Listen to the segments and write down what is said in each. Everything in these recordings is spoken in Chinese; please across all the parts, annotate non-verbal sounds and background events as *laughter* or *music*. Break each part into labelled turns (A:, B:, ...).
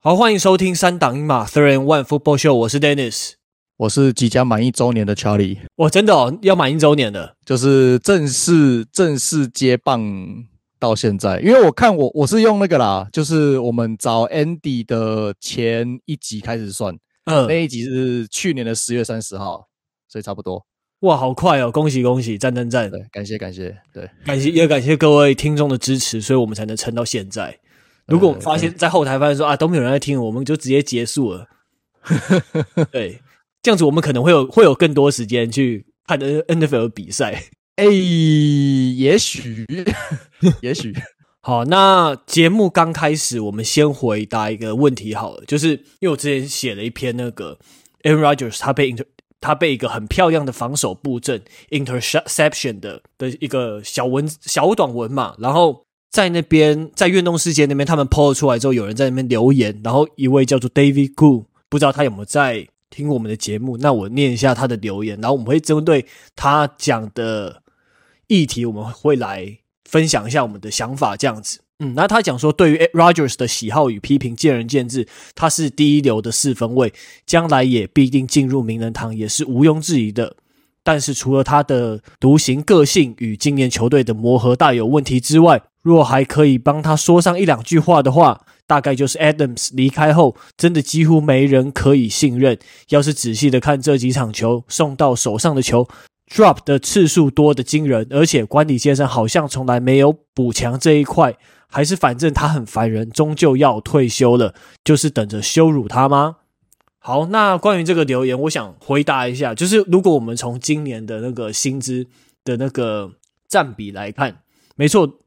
A: 好，欢迎收听三档英马 Three and One Football Show，我是 Dennis，
B: 我是即将满一周年的 Charlie。
A: 我真的哦，要满一周年了，
B: 就是正式正式接棒到现在。因为我看我我是用那个啦，就是我们找 Andy 的前一集开始算，嗯，那一集是去年的十月三十号，所以差不多。
A: 哇，好快哦！恭喜恭喜，赞赞赞！
B: 对，感谢感谢，对，
A: 感谢也感谢各位听众的支持，所以我们才能撑到现在。如果我们发现，在后台发现说啊都没有人在听，我们就直接结束了。对，这样子我们可能会有会有更多时间去看 NFL 比赛。
B: 哎，也许，*laughs* 也许。*laughs*
A: 好，那节目刚开始，我们先回答一个问题好了，就是因为我之前写了一篇那个 Aaron Rodgers 他被 inter 他被一个很漂亮的防守布阵 interception 的的一个小文小短文嘛，然后。在那边，在运动世界那边，他们 PO 出来之后，有人在那边留言，然后一位叫做 David Gu，不知道他有没有在听我们的节目。那我念一下他的留言，然后我们会针对他讲的议题，我们会来分享一下我们的想法，这样子。嗯，那他讲说，对于 Rogers 的喜好与批评见仁见智，他是第一流的四分卫，将来也必定进入名人堂，也是毋庸置疑的。但是除了他的独行个性与今年球队的磨合大有问题之外，若还可以帮他说上一两句话的话，大概就是 Adams 离开后，真的几乎没人可以信任。要是仔细的看这几场球，送到手上的球，drop 的次数多的惊人，而且管理阶层好像从来没有补强这一块，还是反正他很烦人，终究要退休了，就是等着羞辱他吗？好，那关于这个留言，我想回答一下，就是如果我们从今年的那个薪资的那个占比来看，没错。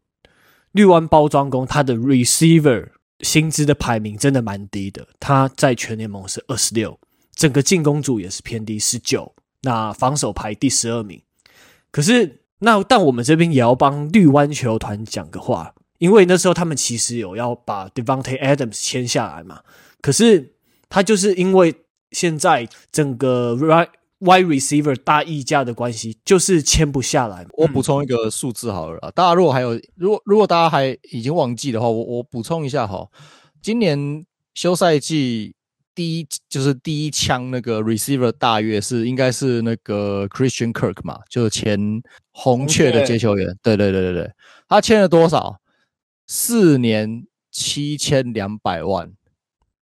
A: 绿湾包装工他的 receiver 薪资的排名真的蛮低的，他在全联盟是二十六，整个进攻组也是偏低十九，那防守排第十二名。可是那但我们这边也要帮绿湾球团讲个话，因为那时候他们其实有要把 Devante Adams 签下来嘛，可是他就是因为现在整个 right Wide receiver 大溢价的关系，就是签不下来。
B: 我补充一个数字好了，嗯，大家如果还有，如果如果大家还已经忘记的话，我我补充一下哈。今年休赛季第一就是第一枪那个 receiver 大约是应该是那个 Christian Kirk 嘛，就是前红雀的接球员。对对对对对，他签了多少？四年七千两百万。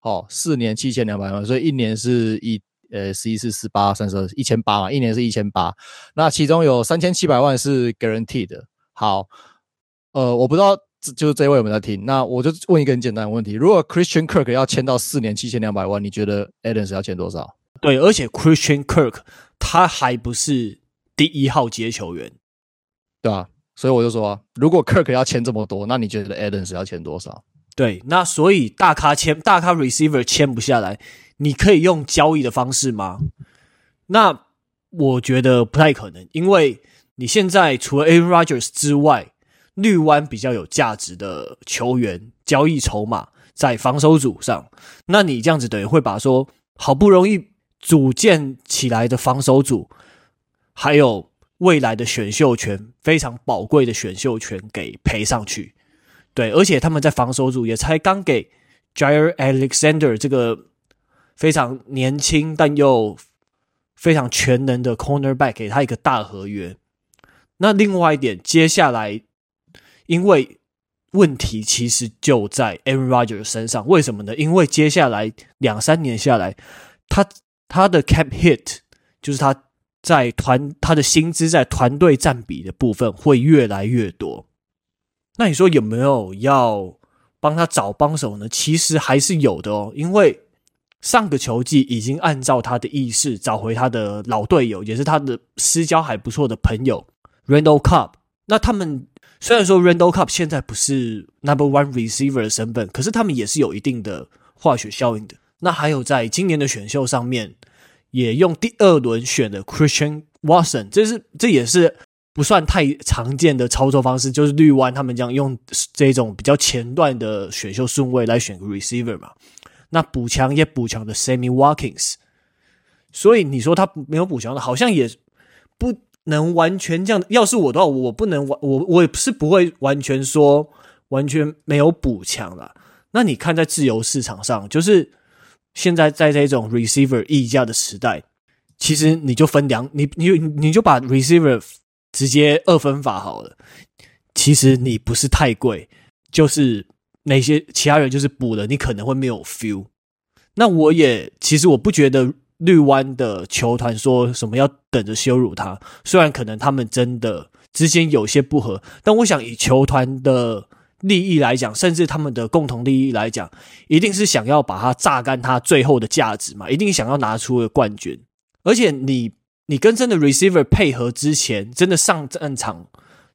B: 哦，四年七千两百万，所以一年是一。呃，十一是四八三十二，一千八嘛，一年是一千八，那其中有三千七百万是 guaranteed 的。好，呃，我不知道就是这位有没有在听，那我就问一个很简单的问题：如果 Christian Kirk 要签到四年七千两百万，你觉得 Adams 要签多少？
A: 对，而且 Christian Kirk 他还不是第一号接球员，
B: 对啊，所以我就说啊，如果 Kirk 要签这么多，那你觉得 Adams 要签多少？
A: 对，那所以大咖签大咖 receiver 签不下来。你可以用交易的方式吗？那我觉得不太可能，因为你现在除了 Aaron Rodgers 之外，绿湾比较有价值的球员交易筹码在防守组上。那你这样子等于会把说好不容易组建起来的防守组，还有未来的选秀权非常宝贵的选秀权给赔上去。对，而且他们在防守组也才刚给 Jair Alexander 这个。非常年轻但又非常全能的 cornerback，给他一个大合约。那另外一点，接下来因为问题其实就在 Aaron Rodgers 身上，为什么呢？因为接下来两三年下来，他他的 cap hit 就是他在团他的薪资在团队占比的部分会越来越多。那你说有没有要帮他找帮手呢？其实还是有的哦，因为。上个球季已经按照他的意识找回他的老队友，也是他的私交还不错的朋友 Randall Cobb。那他们虽然说 Randall Cobb 现在不是 Number One Receiver 的身份，可是他们也是有一定的化学效应的。那还有在今年的选秀上面，也用第二轮选的 Christian Watson，这是这也是不算太常见的操作方式，就是绿湾他们将用这种比较前段的选秀顺位来选个 Receiver 嘛。那补强也补强的 Sammy Watkins，所以你说他没有补强的，好像也不能完全这样。要是我的话，我不能完，我我也是不会完全说完全没有补强了。那你看在自由市场上，就是现在在这种 receiver 溢价的时代，其实你就分两，你你你就把 receiver 直接二分法好了。其实你不是太贵，就是那些其他人就是补了，你可能会没有 feel。那我也其实我不觉得绿湾的球团说什么要等着羞辱他，虽然可能他们真的之间有些不合，但我想以球团的利益来讲，甚至他们的共同利益来讲，一定是想要把它榨干它最后的价值嘛，一定想要拿出个冠军。而且你你跟真的 receiver 配合之前，真的上战场。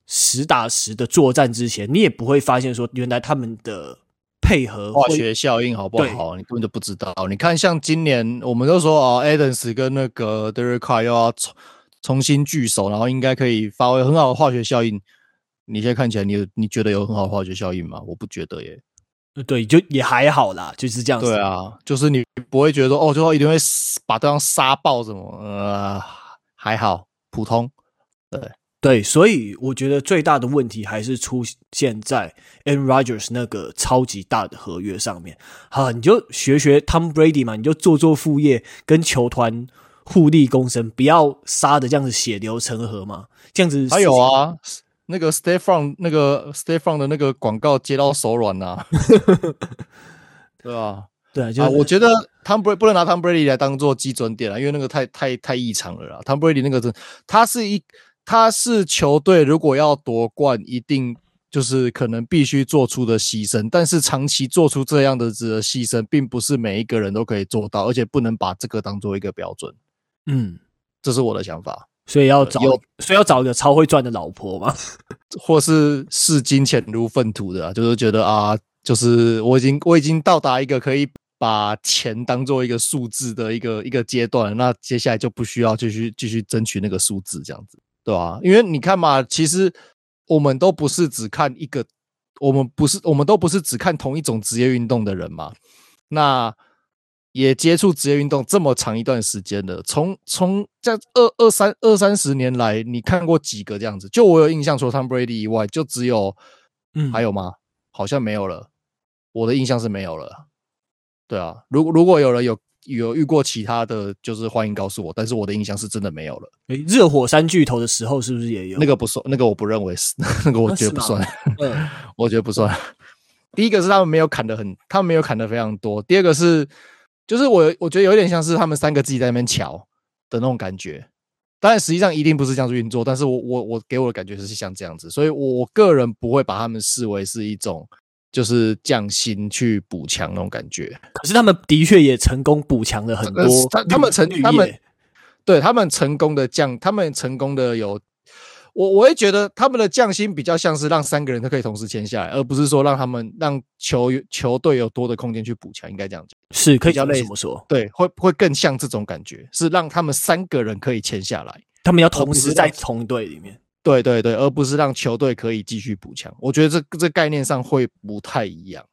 A: 实打实的作战之前，你也不会发现说，原来他们的配合
B: 化学效应好不好？你根本就不知道。你看，像今年我们都说哦，Adams 跟那个 Derek Carr 又要重重新聚首，然后应该可以发挥很好的化学效应。你现在看起来你，你你觉得有很好的化学效应吗？我不觉得耶。
A: 对，就也还好啦，就是这样子。
B: 对啊，就是你不会觉得说哦，最后一定会把对方杀爆什么？呃，还好，普通。对。
A: 对，所以我觉得最大的问题还是出现在 Aaron Rodgers 那个超级大的合约上面。好，你就学学 Tom Brady 嘛，你就做做副业，跟球团互利共生，不要杀的这样子血流成河嘛。这样子
B: 还有啊，那个 State Farm 那个 State Farm 的那个广告接到手软呐、啊，*laughs* 对啊？
A: 对，就
B: 啊，我觉得 Tom Brady 不能拿 Tom Brady 来当做基准点了，因为那个太太太异常了啦。Tom Brady 那个真，他是一。他是球队如果要夺冠，一定就是可能必须做出的牺牲。但是长期做出这样的的牺牲，并不是每一个人都可以做到，而且不能把这个当做一个标准。
A: 嗯，
B: 这是我的想法。
A: 所以要找，所以要找一个超会赚的老婆嘛？*laughs*
B: 或是视金钱如粪土的，就是觉得啊，就是我已经我已经到达一个可以把钱当做一个数字的一个一个阶段，那接下来就不需要继续继续争取那个数字，这样子。对啊，因为你看嘛，其实我们都不是只看一个，我们不是，我们都不是只看同一种职业运动的人嘛。那也接触职业运动这么长一段时间了，从从在二二三二三十年来，你看过几个这样子？就我有印象，除了 Tom Brady 以外，就只有，嗯，还有吗？好像没有了。我的印象是没有了。对啊，如果如果有人有。有遇过其他的就是欢迎告诉我，但是我的印象是真的没有了。
A: 诶，热火三巨头的时候是不是也有？
B: 那个不算，那个我不认为是，*laughs* 那个我觉得不算。嗯，*laughs* 我觉得不算。第一个是他们没有砍得很，他们没有砍得非常多。第二个是，就是我我觉得有点像是他们三个自己在那边瞧的那种感觉。当然，实际上一定不是这样子运作，但是我我我给我的感觉是像这样子，所以我个人不会把他们视为是一种。就是降薪去补强那种感觉，
A: 可是他们的确也成功补强了很多。
B: 他他们成他们对他们成功的降，他们成功的有，我我会觉得他们的降薪比较像是让三个人都可以同时签下来，而不是说让他们让球球队有多的空间去补强，应该这样讲
A: 是可以这么说。
B: 对，会会更像这种感觉，是让他们三个人可以签下来，
A: 他们要同时在同队里面。
B: 对对对，而不是让球队可以继续补强，我觉得这这概念上会不太一样。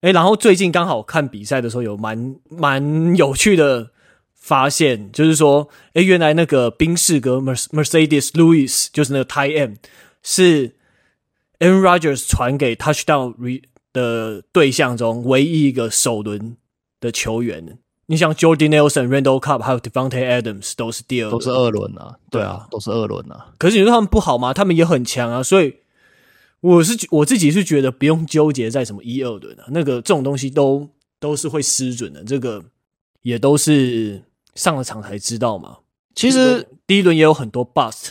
A: 哎，然后最近刚好看比赛的时候，有蛮蛮有趣的发现，就是说，哎，原来那个宾士哥 Mercedes Lewis 就是那个 Tight End 是 Aaron Rodgers 传给 Touchdown 的对象中唯一一个首轮的球员。你像 Jordan Nelson、Randall Cobb 还有 Devante Adams 都是第二轮，
B: 都是二轮啊，对啊，都是二轮啊。
A: 可是你说他们不好吗？他们也很强啊，所以我是我自己是觉得不用纠结在什么一二轮啊，那个这种东西都都是会失准的，这个也都是上了场才知道嘛。
B: 其实
A: 第一轮也有很多 bust，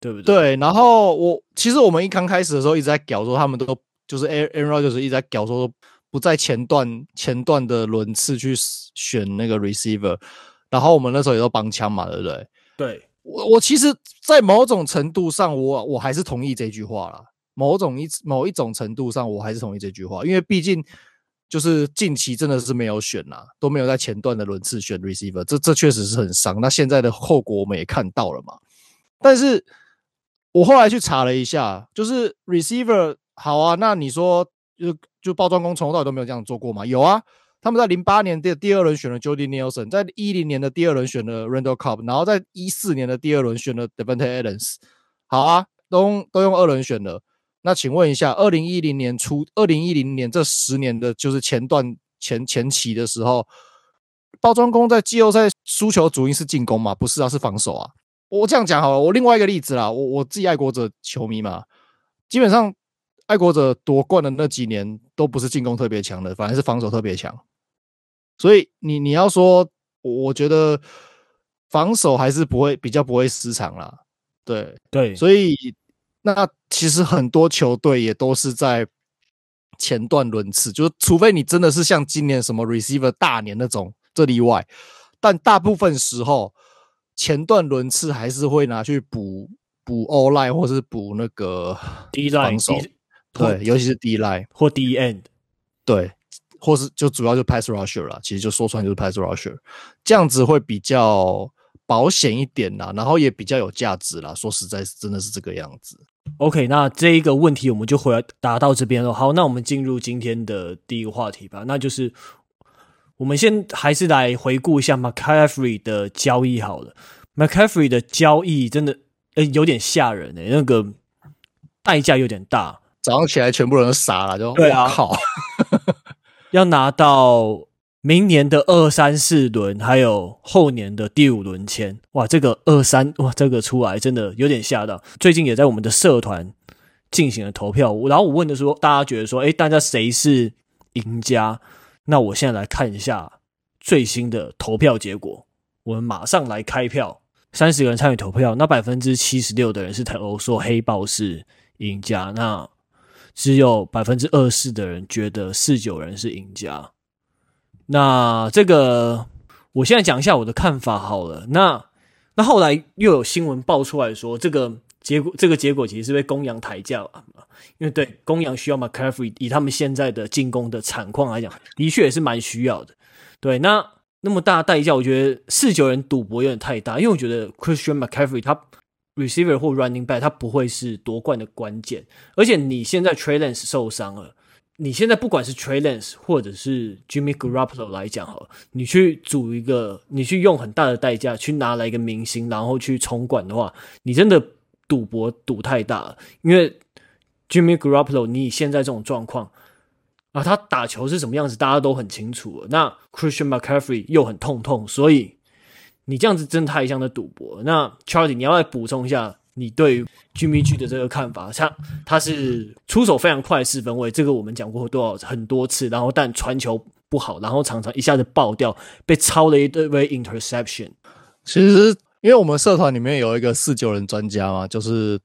A: 对不对？
B: 对。然后我其实我们一刚开始的时候一直在屌说他们都就是 Aaron Rodgers 一直在屌说。不在前段前段的轮次去选那个 receiver，然后我们那时候也都帮腔嘛，对不对？
A: 对，
B: 我我其实，在某种程度上我，我我还是同意这句话啦。某种一某一种程度上，我还是同意这句话，因为毕竟就是近期真的是没有选啦，都没有在前段的轮次选 receiver，这这确实是很伤。那现在的后果我们也看到了嘛。但是我后来去查了一下，就是 receiver 好啊，那你说就。就包装工从头到尾都没有这样做过吗？有啊，他们在零八年的第二轮选了 Jody Nelson，在一零年的第二轮选了 Randall Cobb，然后在一四年的第二轮选了 Devante Adams。好啊，都都用二轮选了。那请问一下，二零一零年初，二零一零年这十年的，就是前段前前期的时候，包装工在季后赛输球主因是进攻吗？不是啊，是防守啊。我这样讲好了，我另外一个例子啦，我我自己爱国者球迷嘛，基本上爱国者夺冠的那几年都不是进攻特别强的，反而是防守特别强。所以你你要说，我觉得防守还是不会比较不会失常啦。对
A: 对，
B: 所以。那其实很多球队也都是在前段轮次，就是除非你真的是像今年什么 receiver 大年那种，这例外。但大部分时候前段轮次还是会拿去补补 O-line 或是补那个
A: D-line，
B: 对，尤其是 D-line
A: 或 D-end，
B: 对，或是就主要就 pass rusher 啦，其实就说穿就是 pass rusher，这样子会比较保险一点啦，然后也比较有价值啦。说实在，是真的是这个样子。
A: OK，那这一个问题我们就回答到这边了。好，那我们进入今天的第一个话题吧。那就是我们先还是来回顾一下 McCaffrey 的交易好了。McCaffrey 的交易真的诶有点吓人诶、欸，那个代价有点大。
B: 早上起来全部人都傻了，就
A: 对啊，
B: 靠，*laughs*
A: 要拿到。明年的二三四轮，还有后年的第五轮签，哇，这个二三哇，这个出来真的有点吓到。最近也在我们的社团进行了投票，然后我问的说，大家觉得说，哎，大家谁是赢家？那我现在来看一下最新的投票结果，我们马上来开票，三十个人参与投票，那百分之七十六的人是投说黑豹是赢家，那只有百分之二十的人觉得四九人是赢家。那这个，我现在讲一下我的看法好了。那那后来又有新闻爆出来说，这个结果，这个结果其实是被公羊抬价了，因为对公羊需要 McCaffrey，以他们现在的进攻的惨况来讲，的确也是蛮需要的。对，那那么大代价，我觉得四九人赌博有点太大，因为我觉得 Christian McCaffrey 他 receiver 或 running back 他不会是夺冠的关键，而且你现在 Trey Lance 受伤了。你现在不管是 Trey Lance 或者是 Jimmy Garoppolo 来讲哈，你去组一个，你去用很大的代价去拿来一个明星，然后去冲冠的话，你真的赌博赌太大了。因为 Jimmy Garoppolo，你现在这种状况啊，他打球是什么样子，大家都很清楚。那 Christian McCaffrey 又很痛痛，所以你这样子真的太像在赌博。那 Charlie，你要来补充一下。你对于 Jimmy G 的这个看法，他他是出手非常快，四分卫，这个我们讲过多少很多次，然后但传球不好，然后常常一下子爆掉，被抄了一堆 interception。
B: 其实，因为我们社团里面有一个四九人专家嘛，就是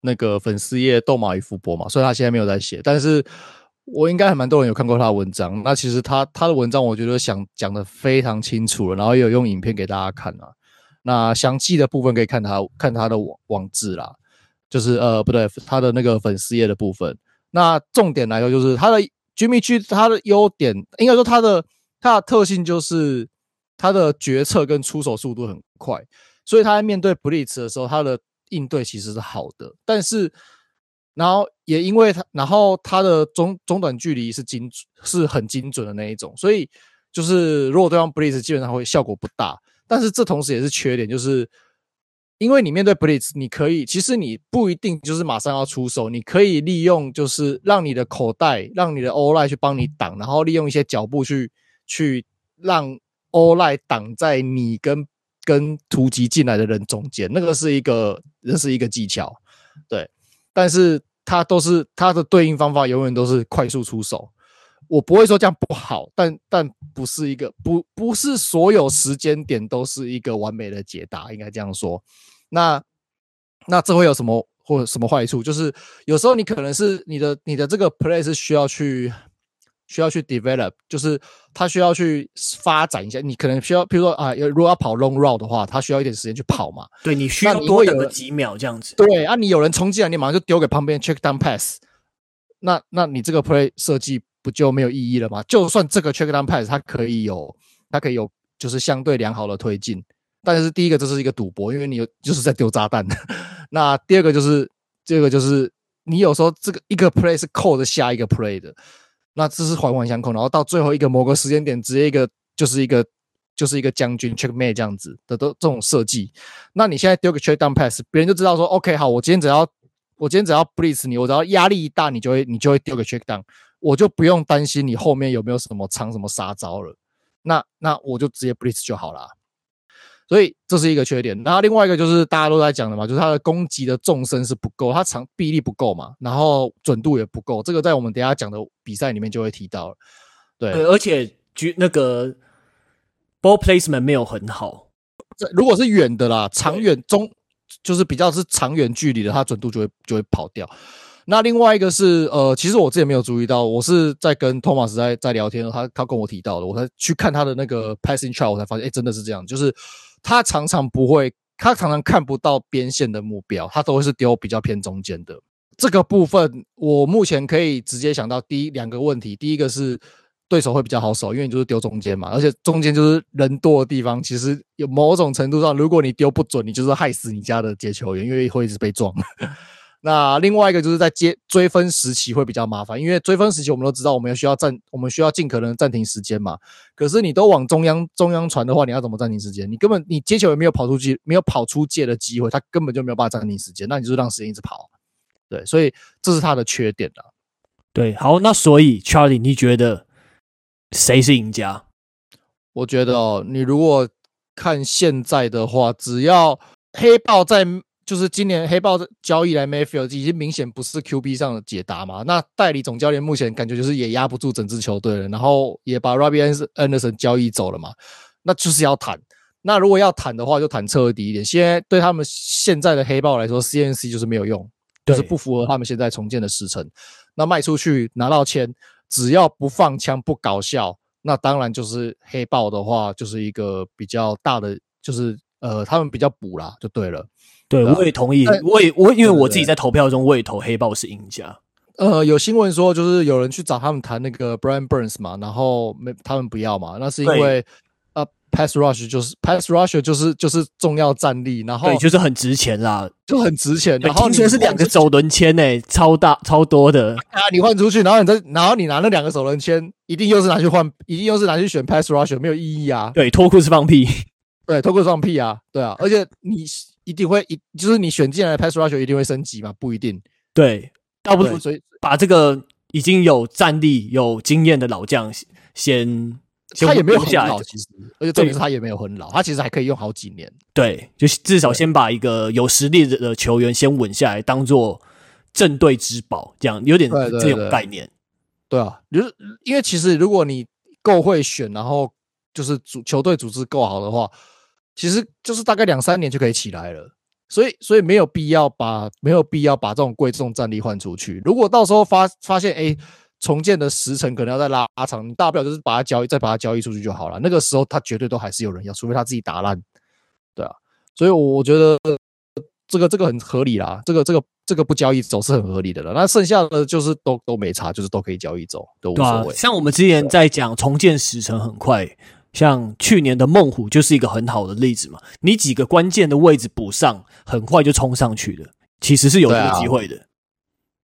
B: 那个粉丝页斗马与福伯嘛，所以他现在没有在写，但是我应该还蛮多人有看过他的文章。那其实他他的文章，我觉得想讲得非常清楚了，然后也有用影片给大家看啊。那详细的部分可以看他看他的网网志啦，就是呃不对，他的那个粉丝页的部分。那重点来说，就是他的 Jimmy G，他的优点应该说他的他的特性就是他的决策跟出手速度很快，所以他在面对 Blitz 的时候，他的应对其实是好的。但是，然后也因为他，然后他的中中短距离是精是很精准的那一种，所以就是如果对方 Blitz 基本上会效果不大。但是这同时也是缺点，就是因为你面对 blitz，你可以其实你不一定就是马上要出手，你可以利用就是让你的口袋，让你的 O-line 去帮你挡，然后利用一些脚步去去让 O-line 挡在你跟跟突击进来的人中间，那个是一个那是一个技巧，对。但是它都是它的对应方法，永远都是快速出手。我不会说这样不好，但但不是一个不不是所有时间点都是一个完美的解答，应该这样说。那那这会有什么或者什么坏处？就是有时候你可能是你的你的这个 play 是需要去需要去 develop，就是他需要去发展一下。你可能需要，比如说啊，如果要跑 long route 的话，他需要一点时间去跑嘛。
A: 对，你需要多等个几秒这样子。
B: 对啊，你有人冲进来，你马上就丢给旁边 check down pass。那那你这个 play 设计。不就没有意义了吗？就算这个 check down pass 它可以有，它可以有，就是相对良好的推进。但是第一个这是一个赌博，因为你有就是在丢炸弹。*laughs* 那第二个就是这个就是你有时候这个一个 play 是扣着下一个 play 的，那这是环环相扣。然后到最后一个某个时间点，直接一个就是一个就是一个将军 checkmate 这样子的都这种设计。那你现在丢个 check down pass，别人就知道说 OK 好，我今天只要我今天只要 blitz 你，我只要压力一大，你就会你就会丢个 check down，我就不用担心你后面有没有什么藏什么杀招了。那那我就直接 blitz 就好了。所以这是一个缺点。然后另外一个就是大家都在讲的嘛，就是它的攻击的纵深是不够，它长臂力不够嘛，然后准度也不够。这个在我们等一下讲的比赛里面就会提到了。对，
A: 而且举那个 ball placement 没有很好。
B: 这如果是远的啦，长远中就是比较是长远距离的，它准度就会就会跑掉。那另外一个是呃，其实我之前没有注意到，我是在跟托马斯在在聊天，他他跟我提到的，我才去看他的那个 passing chart，我才发现，哎，真的是这样，就是他常常不会，他常常看不到边线的目标，他都会是丢比较偏中间的。这个部分我目前可以直接想到第一两个问题，第一个是。对手会比较好守，因为你就是丢中间嘛，而且中间就是人多的地方。其实有某种程度上，如果你丢不准，你就是害死你家的接球员，因为会一直被撞。那另外一个就是在接追分时期会比较麻烦，因为追分时期我们都知道，我们要需要暂，我们需要尽可能暂停时间嘛。可是你都往中央中央传的话，你要怎么暂停时间？你根本你接球也没有跑出去，没有跑出界的机会，他根本就没有办法暂停时间。那你就让时间一直跑。对，所以这是他的缺点了。
A: 对，好，那所以 Charlie，你觉得？谁是赢家？
B: 我觉得哦，你如果看现在的话，只要黑豹在，就是今年黑豹的交易来 Mayfield 已经明显不是 QB 上的解答嘛。那代理总教练目前感觉就是也压不住整支球队了，然后也把 Robbie Anderson 交易走了嘛。那就是要谈。那如果要谈的话，就谈彻底一点。现在对他们现在的黑豹来说，CNC 就是没有用，就是不符合他们现在重建的时程。那卖出去拿到钱。只要不放枪不搞笑，那当然就是黑豹的话，就是一个比较大的，就是呃，他们比较补啦，就对了。
A: 对，我也同意，我也我因为我自己在投票中，我也投黑豹是赢家。
B: 呃，有新闻说，就是有人去找他们谈那个 Brian Burns 嘛，然后没他们不要嘛，那是因为呃。Pass rush 就是 pass rush 就是就是重要战力，然后
A: 对，就是很值钱啦，
B: 就很值钱。然后
A: 听说是两个首轮签诶，超大超多的
B: 啊！你换出去，然后你再然后你拿那两个首轮签，一定又是拿去换，一定又是拿去选 pass rush，没有意义啊！
A: 对，脱裤子放屁，*laughs*
B: 对，脱裤子放屁啊！对啊，而且你一定会一就是你选进来的 pass rush 一定会升级嘛？不一定。
A: 对，倒不如所以把这个已经有战力、有经验的老将先。
B: 他也没有很老，其实，而且重点是他也没有很老，他其实还可以用好几年。
A: 对，就至少先把一个有实力的球员先稳下来，当做镇队之宝，这样有点这种概念。
B: 对啊，就是因为其实如果你够会选，然后就是组球队组织够好的话，其实就是大概两三年就可以起来了。所以，所以没有必要把没有必要把这种贵重战力换出去。如果到时候发发现，哎。重建的时程可能要再拉长，你大不了就是把它交易，再把它交易出去就好了。那个时候他绝对都还是有人要，除非他自己打烂，对啊。所以我觉得这个这个很合理啦，这个这个这个不交易走是很合理的了。那剩下的就是都都没差，就是都可以交易走，都无所谓。
A: 像我们之前在讲重建时程很快，像去年的孟虎就是一个很好的例子嘛。你几个关键的位置补上，很快就冲上去了，其实是有这个机会的。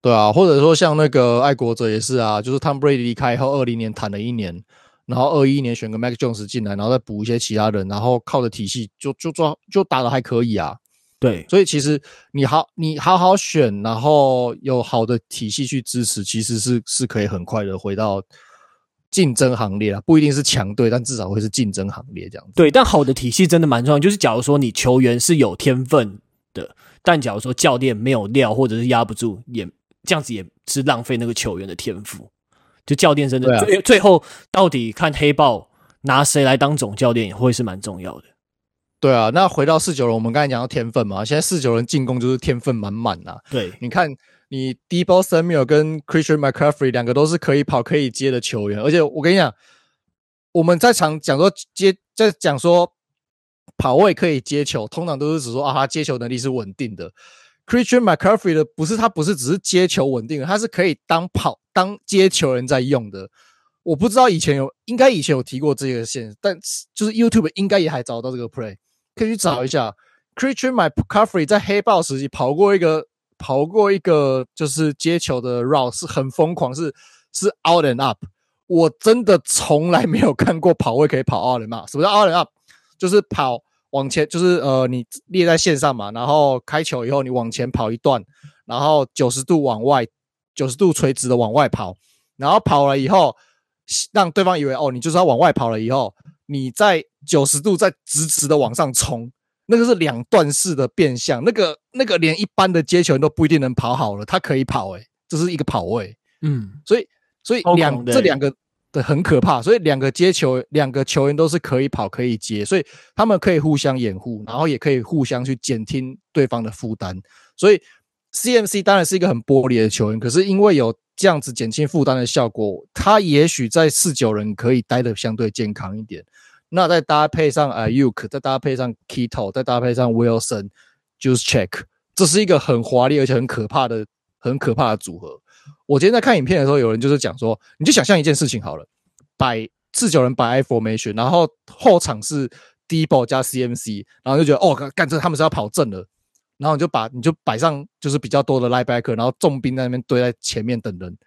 B: 对啊，或者说像那个爱国者也是啊，就是 Tom Brady 离开以后，二零年谈了一年，然后二一年选个 Mac Jones 进来，然后再补一些其他人，然后靠着体系就就抓就打的还可以啊。
A: 对，
B: 所以其实你好你好好选，然后有好的体系去支持，其实是是可以很快的回到竞争行列啊，不一定是强队，但至少会是竞争行列这样子。
A: 对，但好的体系真的蛮重要，就是假如说你球员是有天分的，但假如说教练没有料或者是压不住也。这样子也是浪费那个球员的天赋，就教练真的最、啊、最后到底看黑豹拿谁来当总教练也会是蛮重要的。
B: 对啊，那回到四九人，我们刚才讲到天分嘛，现在四九人进攻就是天分满满呐。
A: 对，
B: 你看你 Deebo Samuel 跟 Christian McCaffrey 两个都是可以跑可以接的球员，而且我跟你讲，我们在场讲说接在讲说跑位可以接球，通常都是指说啊他接球能力是稳定的。Christian McCaffrey 的不是他不是只是接球稳定，他是可以当跑当接球人在用的。我不知道以前有，应该以前有提过这个线，但就是 YouTube 应该也还找到这个 play，可以去找一下。Christian McCaffrey 在黑豹时期跑过一个跑过一个就是接球的 route 是很疯狂，是是 out and up。我真的从来没有看过跑位可以跑 out and up。什么叫 out and up？就是跑。往前就是呃，你列在线上嘛，然后开球以后你往前跑一段，然后九十度往外，九十度垂直的往外跑，然后跑了以后，让对方以为哦，你就是要往外跑了以后，你在九十度再直直的往上冲，那个是两段式的变向，那个那个连一般的接球人都不一定能跑好了，他可以跑诶、欸，这是一个跑位，
A: 嗯，
B: 所以所以两这两个。的很可怕，所以两个接球，两个球员都是可以跑可以接，所以他们可以互相掩护，然后也可以互相去减轻对方的负担。所以 CMC 当然是一个很玻璃的球员，可是因为有这样子减轻负担的效果，他也许在四九人可以待得相对健康一点。那再搭配上 Ayuk，再搭配上 Kittle，再搭配上 Wilson、Juice Check，这是一个很华丽而且很可怕的、很可怕的组合。我今天在看影片的时候，有人就是讲说，你就想象一件事情好了，摆四九人摆 I formation，然后后场是 Deebo 加 CMC，然后就觉得哦，干这他们是要跑正了，然后你就把你就摆上就是比较多的 Liebacker，然后重兵在那边堆在前面等人，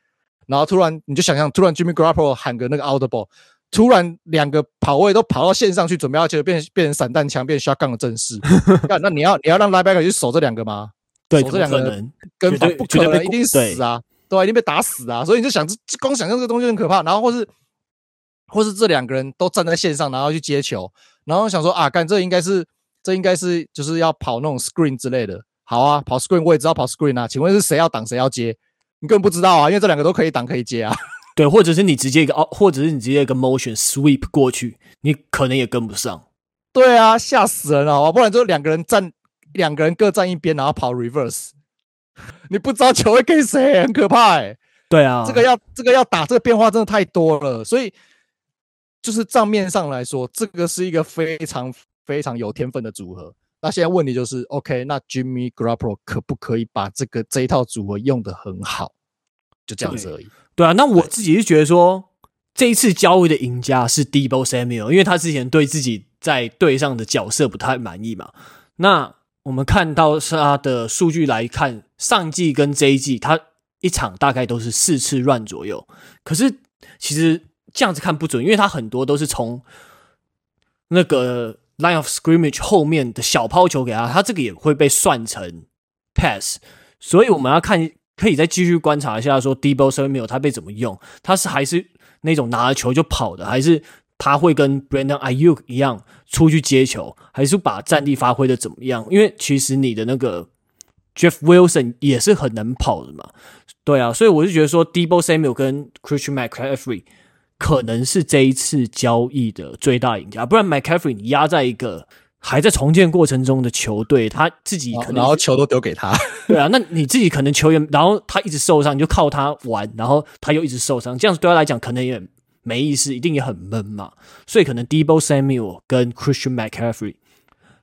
B: 然后突然你就想象，突然 Jimmy Garoppolo 喊个那个 OUTABLE 突然两个跑位都跑到线上去，准备要就变变成散弹枪，变 shotgun 的阵势，*laughs* 那你要你要让 linebacker 去守这两个吗？
A: 对，
B: 守这两个人跟防不可能，一定死啊！对啊，一定被打死啊！所以你就想，光想象这个东西很可怕。然后或是，或是这两个人都站在线上，然后去接球，然后想说啊，干这应该是，这应该是就是要跑那种 screen 之类的。好啊，跑 screen 我也知道跑 screen 啊。请问是谁要挡，谁要接？你根本不知道啊，因为这两个都可以挡，可以接啊。
A: 对，或者是你直接一个哦，或者是你直接一个 motion sweep 过去，你可能也跟不上。
B: 对啊，吓死人了，好吧？不然就两个人站，两个人各站一边，然后跑 reverse。*laughs* 你不知道球会给谁，很可怕哎、欸。
A: 对啊，
B: 这个要这个要打，这个变化真的太多了。所以就是账面上来说，这个是一个非常非常有天分的组合。那现在问题就是，OK，那 Jimmy Garoppolo 可不可以把这个这一套组合用得很好？就这样子而已。
A: 对，啊，那我自己是觉得说，这一次交易的赢家是 Deebo Samuel，因为他之前对自己在队上的角色不太满意嘛。那我们看到他的数据来看，上季跟这一季，他一场大概都是四次 run 左右。可是其实这样子看不准，因为他很多都是从那个 line of scrimmage 后面的小抛球给他，他这个也会被算成 pass。所以我们要看，可以再继续观察一下，说 Debo Samuel 他被怎么用，他是还是那种拿了球就跑的，还是？他会跟 Brandon Aiyuk 一样出去接球，还是把战力发挥的怎么样？因为其实你的那个 Jeff Wilson 也是很能跑的嘛，对啊，所以我就觉得说 Deebo Samuel 跟 Christian McCaffrey 可能是这一次交易的最大赢家，不然 McCaffrey 你压在一个还在重建过程中的球队，他自己可能
B: 然后球都丢给他，*laughs*
A: 对啊，那你自己可能球员，然后他一直受伤，你就靠他玩，然后他又一直受伤，这样子对他来讲可能也。没意思，一定也很闷嘛，所以可能 Deebo Samuel 跟 Christian McCaffrey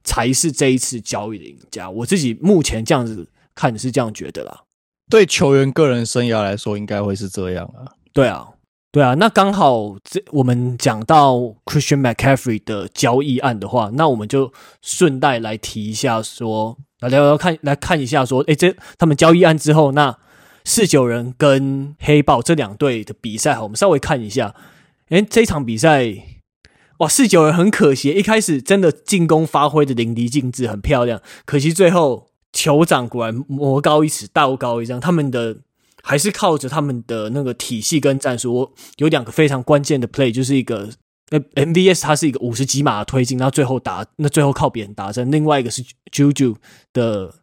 A: 才是这一次交易的赢家。我自己目前这样子看是这样觉得啦。
B: 对球员个人生涯来说，应该会是这样啊。
A: 对啊，对啊。那刚好这我们讲到 Christian McCaffrey 的交易案的话，那我们就顺带来提一下说，来聊聊看，来看一下说，诶，这他们交易案之后，那。四九人跟黑豹这两队的比赛，好，我们稍微看一下。诶，这场比赛，哇，四九人很可惜，一开始真的进攻发挥的淋漓尽致，很漂亮。可惜最后酋长果然魔高一尺，道高一丈，他们的还是靠着他们的那个体系跟战术。我有两个非常关键的 play，就是一个那 MVS，它是一个五十几码的推进，然后最后打，那最后靠别人达阵。另外一个是 Juju 的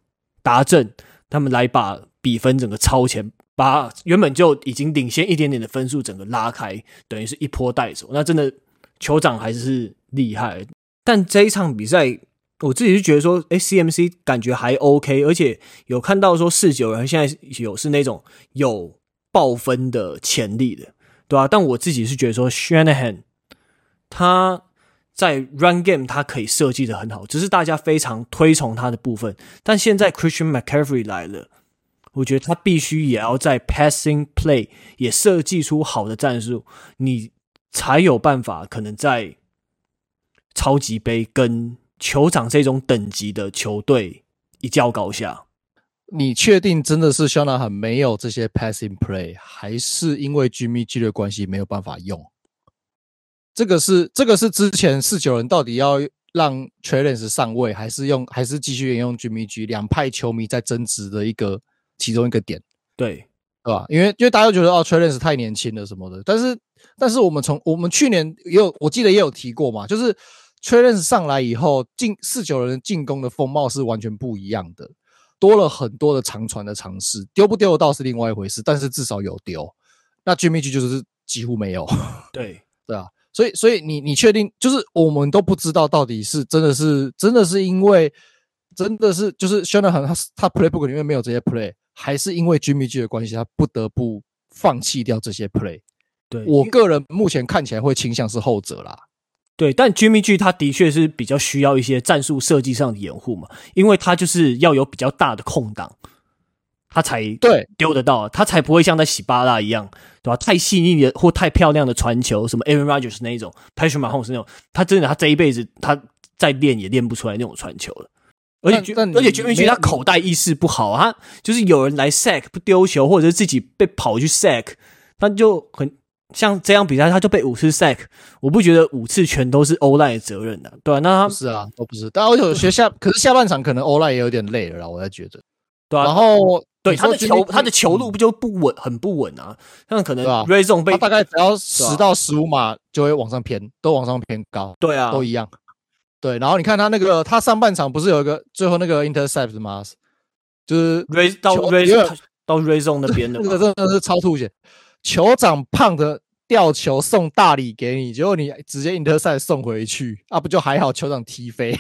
A: 达阵，他们来把。比分整个超前，把原本就已经领先一点点的分数整个拉开，等于是一波带走。那真的酋长还是厉害。但这一场比赛，我自己是觉得说，哎，CMC 感觉还 OK，而且有看到说四九人现在有是那种有爆分的潜力的，对吧、啊？但我自己是觉得说，Shanahan 他在 Run Game 他可以设计的很好，只是大家非常推崇他的部分。但现在 Christian McCaffrey 来了。我觉得他必须也要在 passing play 也设计出好的战术，你才有办法可能在超级杯跟酋长这种等级的球队一较高下。
B: 你确定真的是 Shanahan 没有这些 passing play，还是因为 Jimmy G 的关系没有办法用？这个是这个是之前四九人到底要让 Trey Lance 上位，还是用还是继续沿用 Jimmy G？两派球迷在争执的一个。其中一个点，
A: 对
B: 对吧？因为因为大家都觉得哦，Trey Lance 太年轻了什么的，但是但是我们从我们去年也有我记得也有提过嘛，就是 Trey Lance 上来以后，进四九人进攻的风貌是完全不一样的，多了很多的长传的尝试，丢不丢得到是另外一回事，但是至少有丢。那 Jimmy G 就是几乎没有，
A: 对 *laughs*
B: 对啊。所以，所以你你确定就是我们都不知道到底是真的是真的是因为真的是就是 Shanahan 他他 playbook 里面没有这些 play，还是因为 Jimmy G 的关系，他不得不放弃掉这些 play。
A: 对，
B: 我个人目前看起来会倾向是后者啦。
A: 对，但 Jimmy G 他的确是比较需要一些战术设计上的掩护嘛，因为他就是要有比较大的空档。他才对丢得到，他才不会像在洗巴拉一样，对吧？太细腻的或太漂亮的传球，什么 Aaron Rodgers 那一种，Patrick Mahomes 那种，他真的他这一辈子他再练也练不出来那种传球了。而且而且 Jimmy G 他口袋意识不好，他就是有人来 sack 不丢球，或者是自己被跑去 sack，他就很像这样比赛，他就被五次 sack，我不觉得五次全都是 O-line 的责任的，对吧？那他
B: 不是啊，都不是。但我有学下，*laughs* 可是下半场可能 O-line 也有点累了啦，我才觉得，
A: 对啊，
B: 然后。
A: 对他的球，他的球路不就不稳，很不稳啊？像可能 Red Zone 被
B: 他大概只要十到十五码就会往上偏，都往上偏高。
A: 对啊，
B: 都一样。对，然后你看他那个，他上半场不是有一个最后那个 intercept 吗？就是
A: Red 到 Red 到 Red Zone 那边的，*laughs*
B: 那个真的是超凸显。酋长胖的吊球送大礼给你，结果你直接 intercept 送回去，啊，不就还好？酋长踢飞。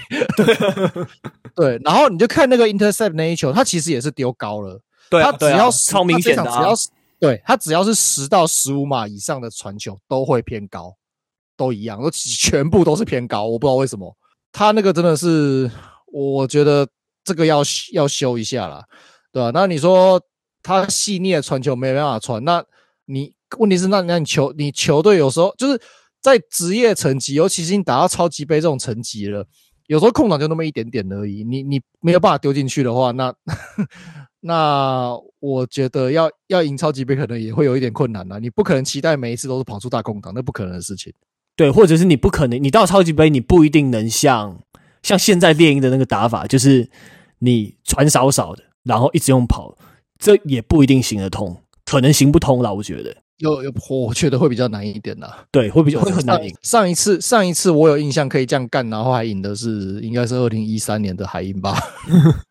B: *laughs* 对，然后你就看那个 intercept 那一球，他其实也是丢高了。
A: 对啊，
B: 他只要
A: 超明显的，
B: 只要是对他只要是十到十五码以上的传球都会偏高，都一样，都全部都是偏高。我不知道为什么，他那个真的是，我觉得这个要要修一下啦，对吧？那你说他细腻的传球没办法传，那你问题是那那你球你球队有时候就是在职业层级，尤其是你打到超级杯这种层级了，有时候空档就那么一点点而已，你你没有办法丢进去的话，那。*laughs* 那我觉得要要赢超级杯可能也会有一点困难呐，你不可能期待每一次都是跑出大空档，那不可能的事情。
A: 对，或者是你不可能，你到超级杯你不一定能像像现在猎鹰的那个打法，就是你传少少的，然后一直用跑，这也不一定行得通，可能行不通了。我觉得
B: 有有，我觉得会比较难一点呐。
A: 对，会比较会很难赢。
B: 上一次上一次我有印象可以这样干，然后还赢的是应该是二零一三年的海鹰吧？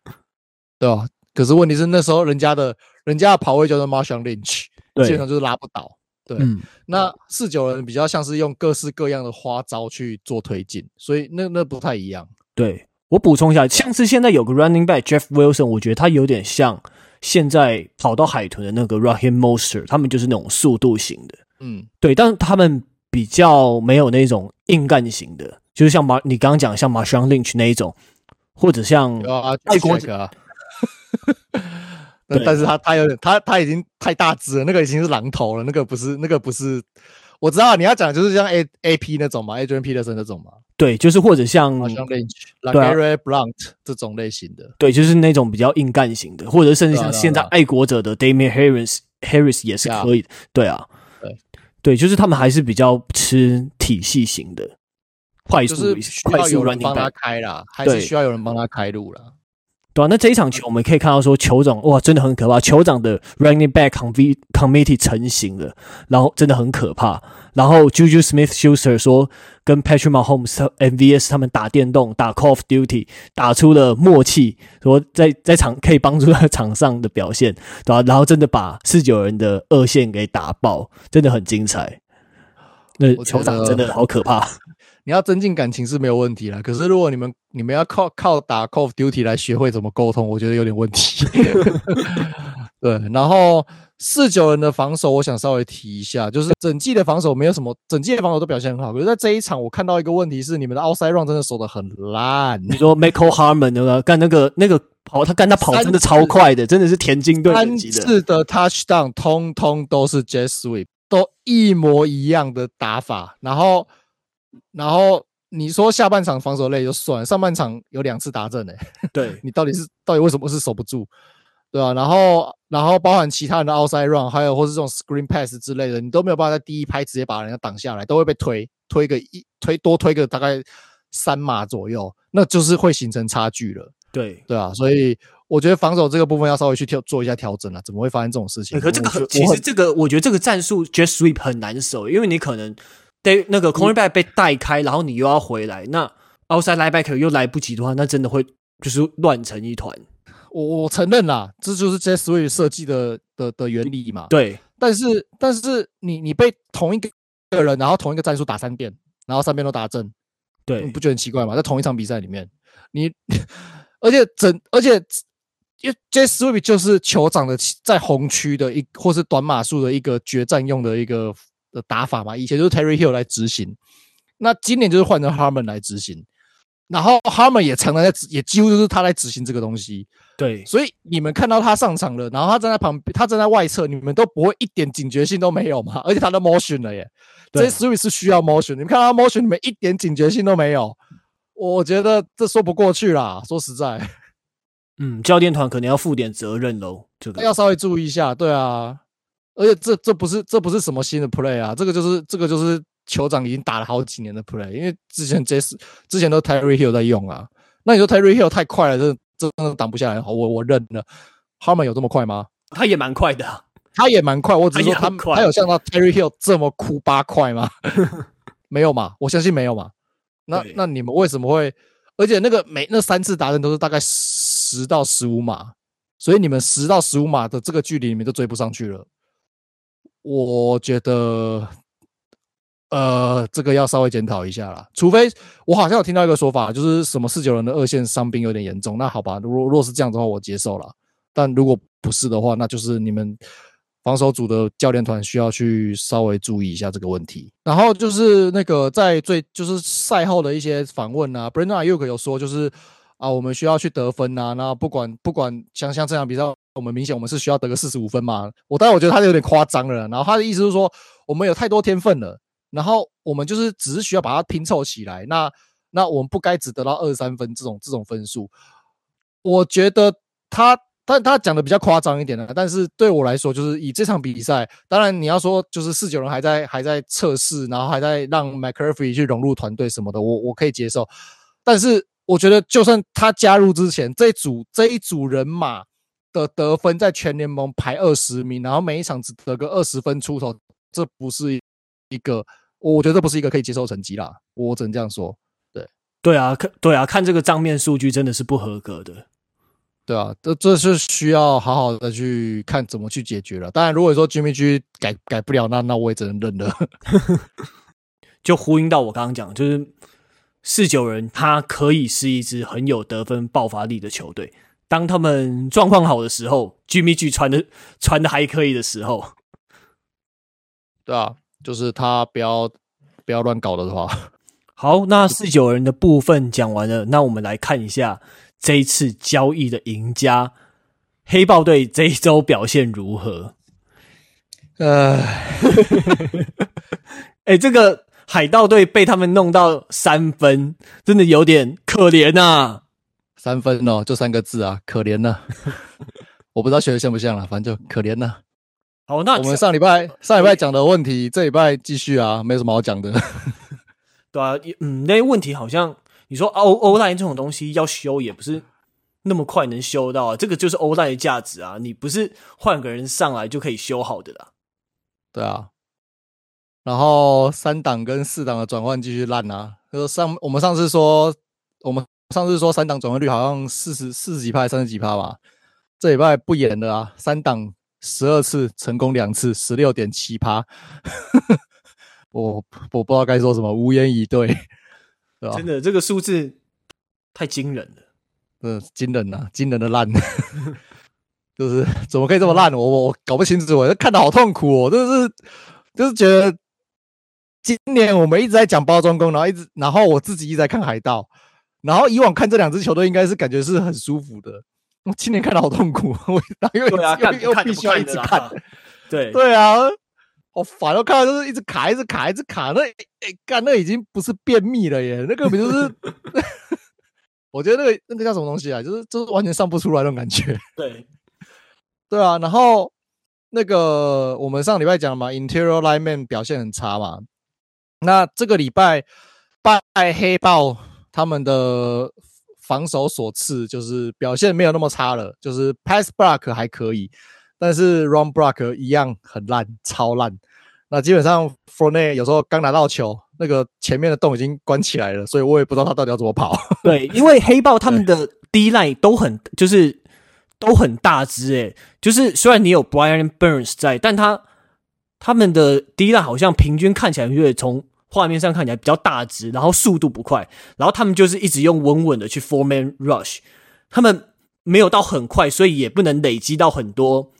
B: *laughs* 对吧？可是问题是那时候人家的人家的跑位叫做 Marshawn Lynch，基本上就是拉不倒。对，嗯、那四九人比较像是用各式各样的花招去做推进，所以那那不太一样。
A: 对，我补充一下，像是现在有个 Running Back Jeff Wilson，我觉得他有点像现在跑到海豚的那个 Raheem Mostert，他们就是那种速度型的。嗯，对，但是他们比较没有那种硬干型的，就是像马你刚刚讲像 Marshawn Lynch 那一种，或者像爱国者。*laughs* 但但是他他有点他他已经太大只了，那个已经是狼头了，那个不是那个不是，我知道你要讲就是像 A A P 那种嘛，Adrian Peterson 那种嘛，对，就是或者像
B: 像 LeGarrette Blount 这种类型的，
A: 对，就是那种比较硬干型的，或者甚至像现在爱国者的 Damien Harris Harris 也是可以的，对啊，对。对，就是他们还是比较吃体系型的，快速快速
B: 有人帮他开啦，还是需要有人帮他开路啦。
A: 对啊，那这一场球我们可以看到说，酋长哇，真的很可怕。酋长的 running back committee 成型了，然后真的很可怕。然后 Juju Smith-Schuster 说，跟 Patrick Mahomes MVS 他们打电动，打 Call of Duty，打出了默契，说在在场可以帮助他场上的表现，对吧？然后真的把四九人的二线给打爆，真的很精彩。那酋长真的好可怕。
B: 你要增进感情是没有问题啦，可是如果你们你们要靠靠打 Call of Duty 来学会怎么沟通，我觉得有点问题。*laughs* 对，然后四九人的防守，我想稍微提一下，就是整季的防守没有什么，整季的防守都表现很好，可是在这一场我看到一个问题是，你们的 outside run 真的守的很烂。你说
A: Michael Hardman 那个干那个那个跑，他干他跑真的超快的，真的是田径队级的。
B: 三次的 touchdown 通通都是 Jet Sweep，都一模一样的打法，然后。然后你说下半场防守累就算了，上半场有两次达阵呢，*laughs*
A: 对
B: 你到底是到底为什么是守不住，对吧、啊？然后然后包含其他人的 outside run，还有或是这种 screen pass 之类的，你都没有办法在第一拍直接把人家挡下来，都会被推推个一推多推个大概三码左右，那就是会形成差距了。
A: 对
B: 对啊，所以我觉得防守这个部分要稍微去调做一下调整了。怎么会发生这种事情？
A: 可这个其实这个，我觉得这个战术 jet sweep 很难守，因为你可能得那个 cornerback 被带开，然后你又要回来，那 outside linebacker 又来不及的话，那真的会就是乱成一团。
B: 我我承认啦，这就是 jet sweep 设计的的的原理嘛。
A: 对，但
B: 是但是你你被同一个人，然后同一个战术打三遍，然后三遍都打正，
A: 对，
B: 你不觉得很奇怪吗？在同一场比赛里面，你 *laughs* 而且整而且。因为 Jet Sweep 就是酋长的在红区的一或是短码数的一个决战用的一个的打法嘛，以前就是 Terry Hill 来执行，那今年就是换成 Harmon 来执行，然后 Harmon 也常常在也几乎就是他来执行这个东西，
A: 对，
B: 所以你们看到他上场了，然后他站在旁边，他站在外侧，你们都不会一点警觉性都没有嘛，而且他的 motion 了耶，Jet Sweep 是需要 motion，你们看到他 motion，你们一点警觉性都没有，我觉得这说不过去啦，说实在。
A: 嗯，教练团可能要负点责任喽，这个。
B: 要稍微注意一下，对啊，而且这这不是这不是什么新的 play 啊，这个就是这个就是酋长已经打了好几年的 play，因为之前 J 之前都 Terry Hill 在用啊，那你说 Terry Hill 太快了，这这真的挡不下来，好，我我认了，Harmon 有这么快吗？
A: 他也蛮快的，啊，
B: 他也蛮快，我只是说他他，他有像他 Terry Hill 这么哭八快吗？*laughs* 没有嘛，我相信没有嘛，那那你们为什么会？而且那个每那三次达人都是大概十到十五码，所以你们十到十五码的这个距离，你们都追不上去了。我觉得，呃，这个要稍微检讨一下啦。除非我好像有听到一个说法，就是什么四九人的二线伤兵有点严重。那好吧，如果若是这样的话，我接受了。但如果不是的话，那就是你们。防守组的教练团需要去稍微注意一下这个问题。然后就是那个在最就是赛后的一些访问啊，Brandon Aiyuk 有说就是啊，我们需要去得分啊。那不管不管像像这场比赛，我们明显我们是需要得个四十五分嘛。我当然我觉得他有点夸张了。然后他的意思是说，我们有太多天分了，然后我们就是只是需要把它拼凑起来。那那我们不该只得到二十三分这种这种分数。我觉得他。但他讲的比较夸张一点的，但是对我来说，就是以这场比赛，当然你要说就是四九人还在还在测试，然后还在让 McCarthy 去融入团队什么的，我我可以接受。但是我觉得，就算他加入之前，这组这一组人马的得分在全联盟排二十名，然后每一场只得个二十分出头，这不是一个，我觉得这不是一个可以接受成绩啦。我只能这样说。对
A: 对啊，看对啊，看这个账面数据真的是不合格的。
B: 对啊，这这是需要好好的去看怎么去解决了。当然，如果说 Jimmy G 改改不了，那那我也只能认了。*laughs*
A: 就呼应到我刚刚讲，就是四九人，他可以是一支很有得分爆发力的球队。当他们状况好的时候，Jimmy G 传的传的还可以的时候，
B: 对啊，就是他不要不要乱搞的话。
A: 好，那四九人的部分讲完了，那我们来看一下。这一次交易的赢家，黑豹队这一周表现如何？呃，*laughs* 哎，这个海盗队被他们弄到三分，真的有点可怜呐、啊。
B: 三分哦，就三个字啊，可怜呐。*laughs* 我不知道学的像不像了，反正就可怜呐。
A: 好，那
B: 我们上礼拜上礼拜讲的问题，这礼拜继续啊，没什么好讲的。*laughs*
A: 对啊，嗯，那些问题好像。你说 O O line 这种东西要修也不是那么快能修到啊，这个就是 O line 的价值啊，你不是换个人上来就可以修好的啦。
B: 对啊，然后三档跟四档的转换继续烂啊。就是上我们上次说，我们上次说三档转换率好像四十四十几趴，三十几趴吧。这礼拜不演了啊，三档十二次成功两次，十六点七趴。*laughs* 我我不知道该说什么，无言以对。*laughs* 对吧？
A: 真的，这个数字太惊人了。
B: 嗯，惊人呐，惊人的烂，*laughs* 就是怎么可以这么烂？我我搞不清楚，我看得好痛苦哦。就是就是觉得今年我们一直在讲包装工，然后一直然后我自己一直在看海盗，然后以往看这两支球队应该是感觉是很舒服的。我今年看的好痛苦，我 *laughs* 因
A: 又
B: 又必须要一直看，*laughs*
A: 对
B: 对啊。我反正看到就是一直卡，一直卡，一直卡。那诶，干、欸、那已经不是便秘了耶，那个不就是？*laughs* 我觉得那个那个叫什么东西啊？就是就是完全上不出来那种感觉。对，对啊。然后那个我们上礼拜讲了嘛，Interior Lineman 表现很差嘛。那这个礼拜拜黑豹他们的防守所赐，就是表现没有那么差了，就是 pass block 还可以，但是 run block 一样很烂，超烂。那基本上 Fournette 有时候刚拿到球，那个前面的洞已经关起来了，所以我也不知道他到底要怎么跑。*laughs*
A: 对，因为黑豹他们的 *laughs* D line 都很就是都很大只，诶，就是虽然你有 Brian Burns 在，但他他们的 D line 好像平均看起来，因为从画面上看起来比较大只，然后速度不快，然后他们就是一直用稳稳的去 four man rush，他们没有到很快，所以也不能累积到很多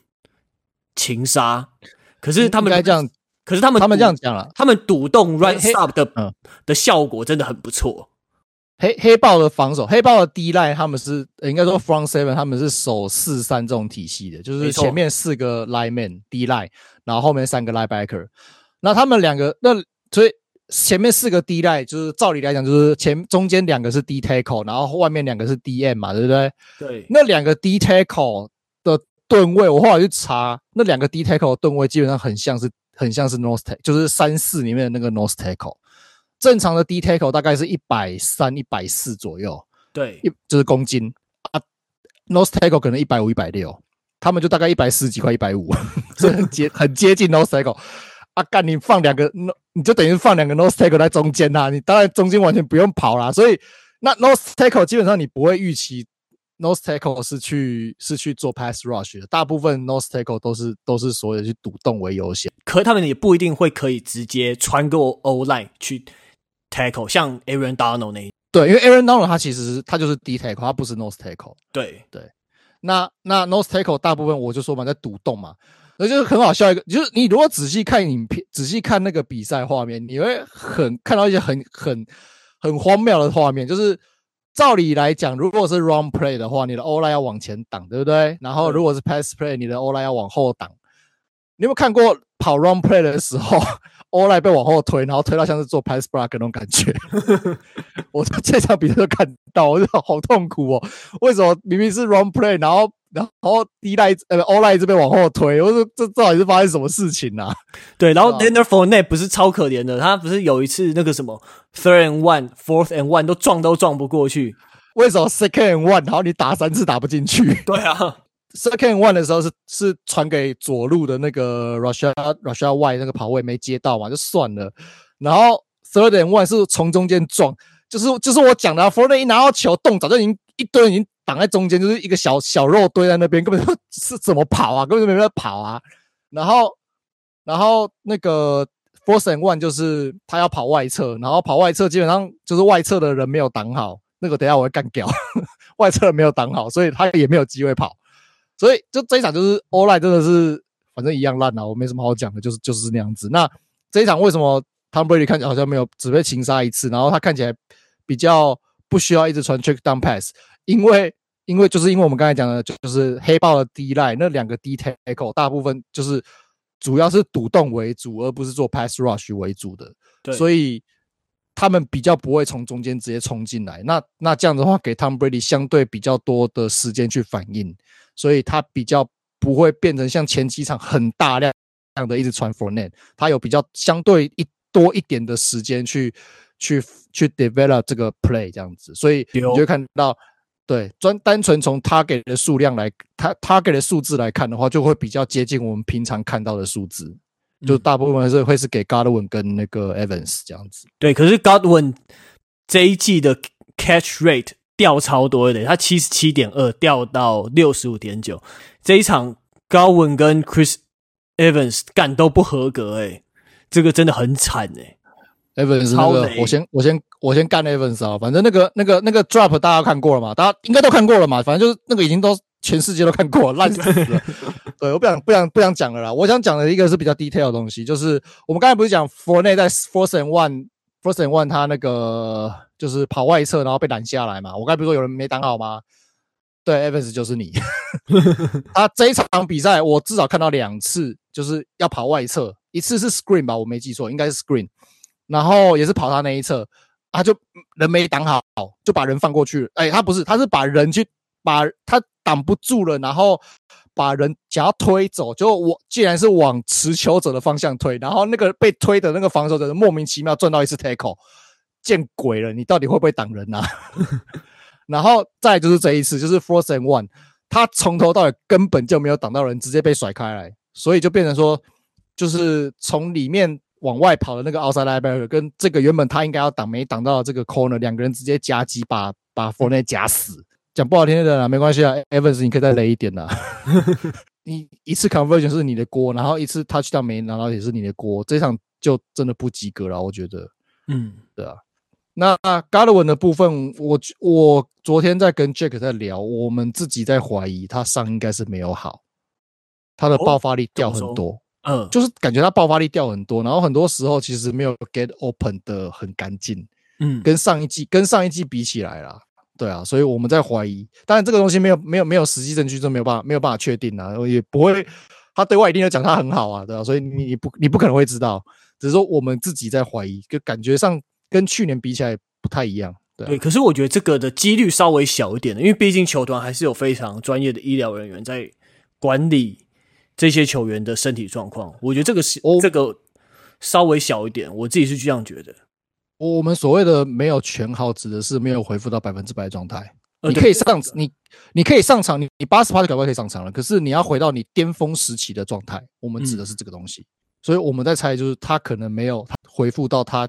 A: 情杀。可是他们
B: 应该这样。
A: 可是他们
B: 他们这样讲了，
A: 他们赌动 run stop 的
B: 嗯
A: 的效果真的很不错。
B: 黑黑豹的防守，黑豹的 D line 他们是应该说 front seven，他们是守四三这种体系的，就是前面四个 lineman D line，然后后面三个 linebacker。那他们两个，那所以前面四个 D line 就是照理来讲，就是前中间两个是 D tackle，然后外面两个是 DM 嘛，对不对？
A: 对。
B: 那两个 D tackle 的吨位，我后来去查，那两个 D tackle 的吨位基本上很像是。很像是 nose tackle，就是三四里面的那个 nose tackle，正常的 D tackle 大概是一百三、一百四左右，
A: 对，
B: 一就是公斤啊，nose tackle 可能一百五、一百六，他们就大概一百四几块、一百五，*laughs* 所以很接很接近 nose tackle。啊，干你放两个，你就等于放两个 nose tackle 在中间呐，你当然中间完全不用跑啦，所以那 nose tackle 基本上你不会预期。Nose tackle 是去是去做 pass rush 的，大部分 nose tackle 都是都是所有去堵洞为优先，
A: 可他们也不一定会可以直接穿过 O line 去 tackle，像 Aaron Donald 那一
B: 对，因为 Aaron Donald 他其实他就是 D tackle，他不是 nose tackle。
A: 对
B: 对，那那 nose tackle 大部分我就说嘛，在堵洞嘛，那就是很好笑一个，就是你如果仔细看影片，仔细看那个比赛画面，你会很看到一些很很很荒谬的画面，就是。照理来讲，如果是 run play 的话，你的 O line 要往前挡，对不对？然后如果是 pass play，你的 O line 要往后挡。你有没有看过跑 run play 的时候，*laughs* O line 被往后推，然后推到像是做 pass block 那种感觉？*laughs* 我在这场比赛都看到，我就好痛苦哦。为什么明明是 run play，然后？然后 D line 呃 O line 这边往后推，我说这到底是发生什么事情啊？*laughs*
A: 对，然后 Leonard Fournette 不是超可怜的，他不是有一次那个什么 third and one、fourth and one 都撞都撞不过去，
B: 为什么 second and one 然后你打三次打不进去？
A: 对啊
B: Second one 的时候是是传给左路的那个 Russia Russia Y 那个跑位没接到嘛，就算了。然后 third one 是从中间撞，就是就是我讲的、啊、Fournette 一拿到球动，早就已经一堆人已经。挡在中间就是一个小小肉堆在那边，根本就是怎么跑啊？根本就没办法跑啊！然后，然后那个 fourth and one 就是他要跑外侧，然后跑外侧基本上就是外侧的人没有挡好，那个等下我会干掉，*laughs* 外侧没有挡好，所以他也没有机会跑。所以就这一场就是 O-line 真的是反正一样烂啊，我没什么好讲的，就是就是那样子。那这一场为什么 Tom Brady 看起来好像没有只被擒杀一次，然后他看起来比较不需要一直传 check down pass？因为，因为就是因为我们刚才讲的，就是黑豹的 D line 那两个 D tackle 大部分就是主要是堵洞为主，而不是做 pass rush 为主的，对，所以他们比较不会从中间直接冲进来。那那这样的话，给 Tom Brady 相对比较多的时间去反应，所以他比较不会变成像前几场很大量的一直传 Fournette，他有比较相对一多一点的时间去去去 develop 这个 play 这样子，所以你就会看到。对，专单纯从他给的数量来，他他给的数字来看的话，就会比较接近我们平常看到的数字，嗯、就大部分是会是给 Godwin 跟那个 Evans 这样子。
A: 对，可是 Godwin 这一季的 catch rate 掉超多的，他七十七点二掉到六十五点九，这一场 Godwin 跟 Chris Evans 干都不合格，诶，这个真的很惨诶。
B: Evans 那个，我先我先我先干 Evans 啊，反正那个那个那个 drop 大家看过了嘛，大家应该都看过了嘛，反正就是那个已经都全世界都看过，烂死了。*laughs* 对，我不想不想不想讲了啦，我想讲的一个是比较 detail 的东西，就是我们刚才不是讲 Fournette 在 fourth and one fourth and one 他那个就是跑外侧然后被拦下来嘛，我刚才不是说有人没挡好吗？对，Evans 就是你，*laughs* 他这一场比赛我至少看到两次，就是要跑外侧，一次是 screen 吧，我没记错，应该是 screen。然后也是跑他那一侧，他就人没挡好，就把人放过去了。哎，他不是，他是把人去把他挡不住了，然后把人想要推走，就我既然是往持球者的方向推，然后那个被推的那个防守者莫名其妙赚到一次 tackle，见鬼了！你到底会不会挡人、啊？*laughs* 然后再就是这一次，就是 Fourth and One，他从头到尾根本就没有挡到人，直接被甩开来，所以就变成说，就是从里面往外跑的那个 outside linebacker 跟这个原本他应该要挡没挡到的这个 corner，两个人直接夹击把把 f o r n e 夹死。讲不好听的啦，没关系啊，Evans 你可以再雷一点啦。*laughs* 你一次 conversion 是你的锅，然后一次 touchdown 没拿到也是你的锅，这场就真的不及格了，我觉得。
A: 嗯，
B: 对啊。那 Godwin 的部分，我我昨天在跟 Jack 在聊，我们自己在怀疑他伤应该是没有好，他的爆发力掉很多，
A: 嗯、哦，
B: 就是感觉他爆发力掉很多，然后很多时候其实没有 get open 的很干净，
A: 嗯，
B: 跟上一季跟上一季比起来啦。对啊，所以我们在怀疑，当然这个东西没有没有没有实际证据，就没有办法没有办法确定啊，也不会，他对外一定要讲他很好啊，对啊，所以你你不你不可能会知道，只是说我们自己在怀疑，就感觉上跟去年比起来不太一样，对啊。
A: 对，可是我觉得这个的几率稍微小一点的，因为毕竟球团还是有非常专业的医疗人员在管理这些球员的身体状况，我觉得这个是哦这个稍微小一点，我自己是这样觉得。
B: 我们所谓的没有全好，指的是没有恢复到百分之百的状态。你可以上，你你可以上场，你你八十趴就赶快可以上场了。可是你要回到你巅峰时期的状态，我们指的是这个东西。所以我们在猜，就是他可能没有恢复到他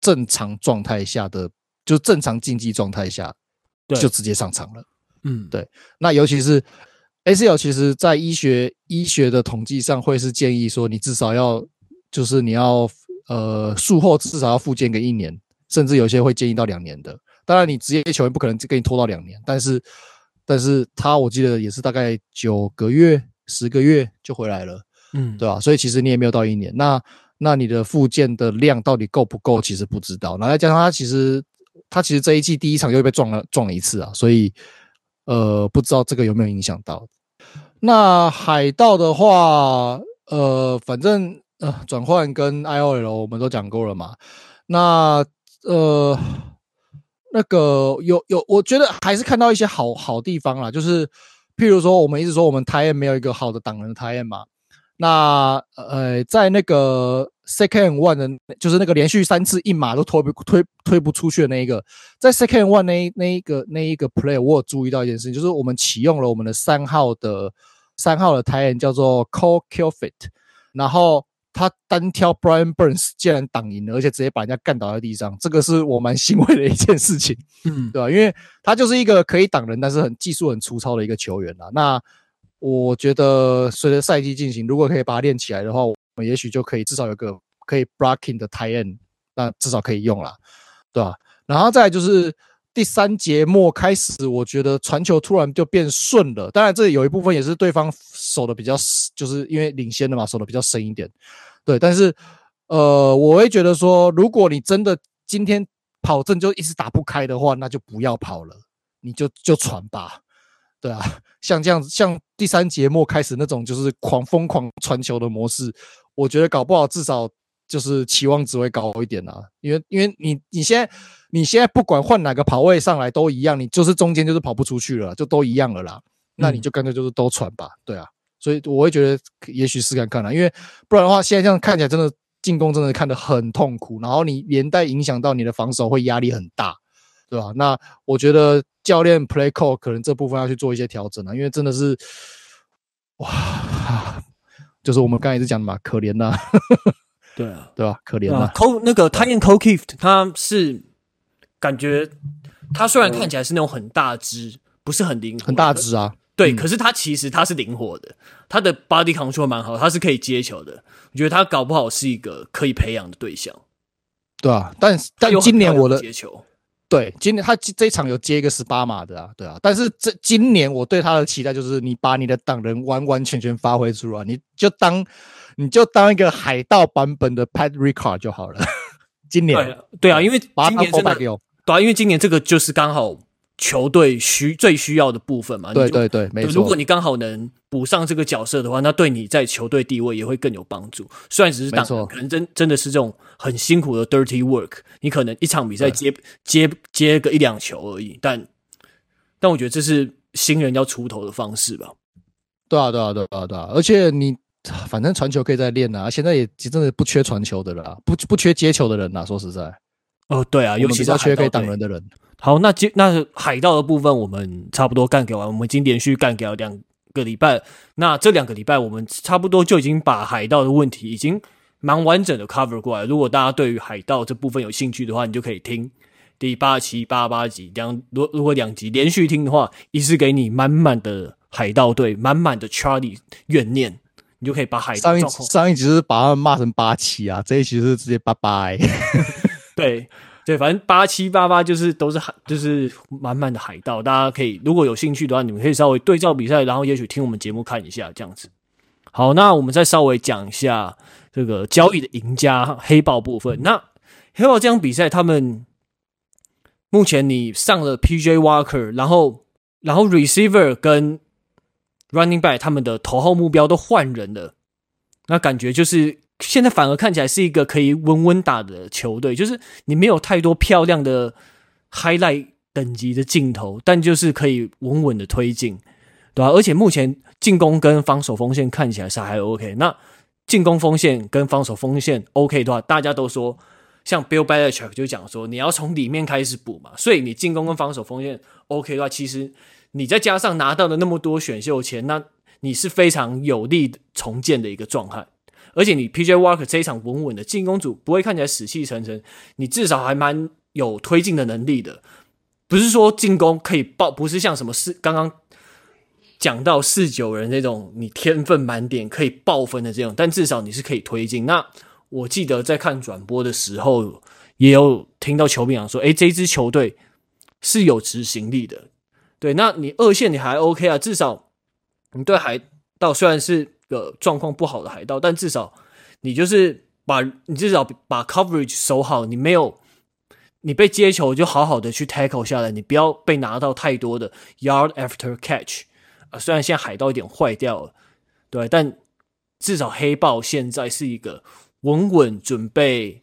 B: 正常状态下的，就正常竞技状态下，就直接上场了。
A: 嗯，
B: 对。那尤其是 ACL，其实在医学医学的统计上，会是建议说，你至少要，就是你要。呃，术后至少要复健个一年，甚至有些会建议到两年的。当然，你职业球员不可能给你拖到两年，但是，但是他我记得也是大概九个月、十个月就回来了，
A: 嗯，
B: 对吧？所以其实你也没有到一年。那那你的复健的量到底够不够？其实不知道。然后再加上他其实他其实这一季第一场又被撞了撞了一次啊，所以呃，不知道这个有没有影响到。那海盗的话，呃，反正。呃，转换跟 IOL 我们都讲过了嘛。那呃，那个有有，我觉得还是看到一些好好地方啦。就是譬如说，我们一直说我们台演没有一个好的挡人的台嘛。那呃，在那个 second one 的，就是那个连续三次一码都推不推推不出去的那一个，在 second one 那那一个那一个 play，我有注意到一件事情，就是我们启用了我们的三号的三号的 tight end 叫做 Cole Kilfit，然后。他单挑 Brian Burns 竟然挡赢了，而且直接把人家干倒在地上，这个是我蛮欣慰的一件事情，
A: 嗯，
B: 对吧？因为他就是一个可以挡人，但是很技术很粗糙的一个球员啦。那我觉得随着赛季进行，如果可以把他练起来的话，我们也许就可以至少有个可以 blocking 的 tight end，那至少可以用了，对吧？然后再来就是第三节末开始，我觉得传球突然就变顺了。当然，这有一部分也是对方守的比较，就是因为领先的嘛，守的比较深一点。对，但是，呃，我会觉得说，如果你真的今天跑阵就一直打不开的话，那就不要跑了，你就就传吧，对啊，像这样子，像第三节末开始那种就是狂疯狂传球的模式，我觉得搞不好至少就是期望值会高一点啊，因为因为你你现在你现在不管换哪个跑位上来都一样，你就是中间就是跑不出去了，就都一样了啦，那你就干脆就是都传吧，对啊。所以我会觉得，也许试看看啦，因为不然的话，现在这样看起来真的进攻真的看得很痛苦，然后你连带影响到你的防守会压力很大，对吧？那我觉得教练 play call 可能这部分要去做一些调整了，因为真的是，哇，就是我们刚才一直讲的嘛，可怜呐，
A: 对啊，*laughs*
B: 对吧？可怜呐。
A: 抠那个 Tight end Ko Kieft 他是感觉他虽然看起来是那种很大只，不是很灵，
B: 很大只啊。
A: 对，可是他其实他是灵活的，他的 body control 蛮好，他是可以接球的。我觉得他搞不好是一个可以培养的对象。
B: 对啊，但但今年我的
A: 接球，
B: 对，今年他这一场有接一个十八码的啊，对啊。但是这今年我对他的期待就是，你把你的党人完完全全发挥出来，你就当你就当一个海盗版本的 Pat Ricard 就好了。*laughs* 今年
A: 对，对啊，因为今年真的对啊，因为今年这个就是刚好。球队需最需要的部分嘛？
B: 对对对，没错。
A: 如果你刚好能补上这个角色的话，那对你在球队地位也会更有帮助。虽然只是当，可能真真的是这种很辛苦的 dirty work，你可能一场比赛接接接个一两球而已，但但我觉得这是新人要出头的方式吧。
B: 对啊，对啊，对啊，对啊！而且你反正传球可以再练啊，现在也真的不缺传球的了，不不缺接球的人呐。说实在，
A: 哦，对啊，尤其是
B: 缺可以挡人的人。
A: 好，那接那海盗的部分我们差不多干给完，我们已经连续干掉两个礼拜。那这两个礼拜我们差不多就已经把海盗的问题已经蛮完整的 cover 过来。如果大家对于海盗这部分有兴趣的话，你就可以听第八期八八集两，如如果两集连续听的话，一次给你满满的海盗队，满满的 Charlie 怨念，你就可以把海盗
B: 上一上一集是把他们骂成八七啊，这一集是直接拜拜。*laughs*
A: 对。对，反正八七八八就是都是海，就是满满的海盗。大家可以如果有兴趣的话，你们可以稍微对照比赛，然后也许听我们节目看一下这样子。好，那我们再稍微讲一下这个交易的赢家黑豹部分。那黑豹这场比赛，他们目前你上了 PJ Walker，然后然后 Receiver 跟 Running Back 他们的头号目标都换人了，那感觉就是。现在反而看起来是一个可以稳稳打的球队，就是你没有太多漂亮的 highlight 等级的镜头，但就是可以稳稳的推进，对吧？而且目前进攻跟防守锋线看起来是还 OK。那进攻锋线跟防守锋线 OK 的话，大家都说像 Bill Belichick 就讲说你要从里面开始补嘛，所以你进攻跟防守锋线 OK 的话，其实你再加上拿到了那么多选秀权，那你是非常有利重建的一个状态。而且你 PJ Walker 这一场稳稳的进攻组不会看起来死气沉沉，你至少还蛮有推进的能力的，不是说进攻可以爆，不是像什么四刚刚讲到四九人那种你天分满点可以爆分的这种，但至少你是可以推进。那我记得在看转播的时候，也有听到球迷讲说，诶，这支球队是有执行力的。对，那你二线你还 OK 啊，至少你对海盗虽然是。个状况不好的海盗，但至少你就是把你至少把 coverage 守好，你没有你被接球就好好的去 tackle 下来，你不要被拿到太多的 yard after catch 啊。虽然现在海盗有点坏掉了，对，但至少黑豹现在是一个稳稳准备